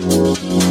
Música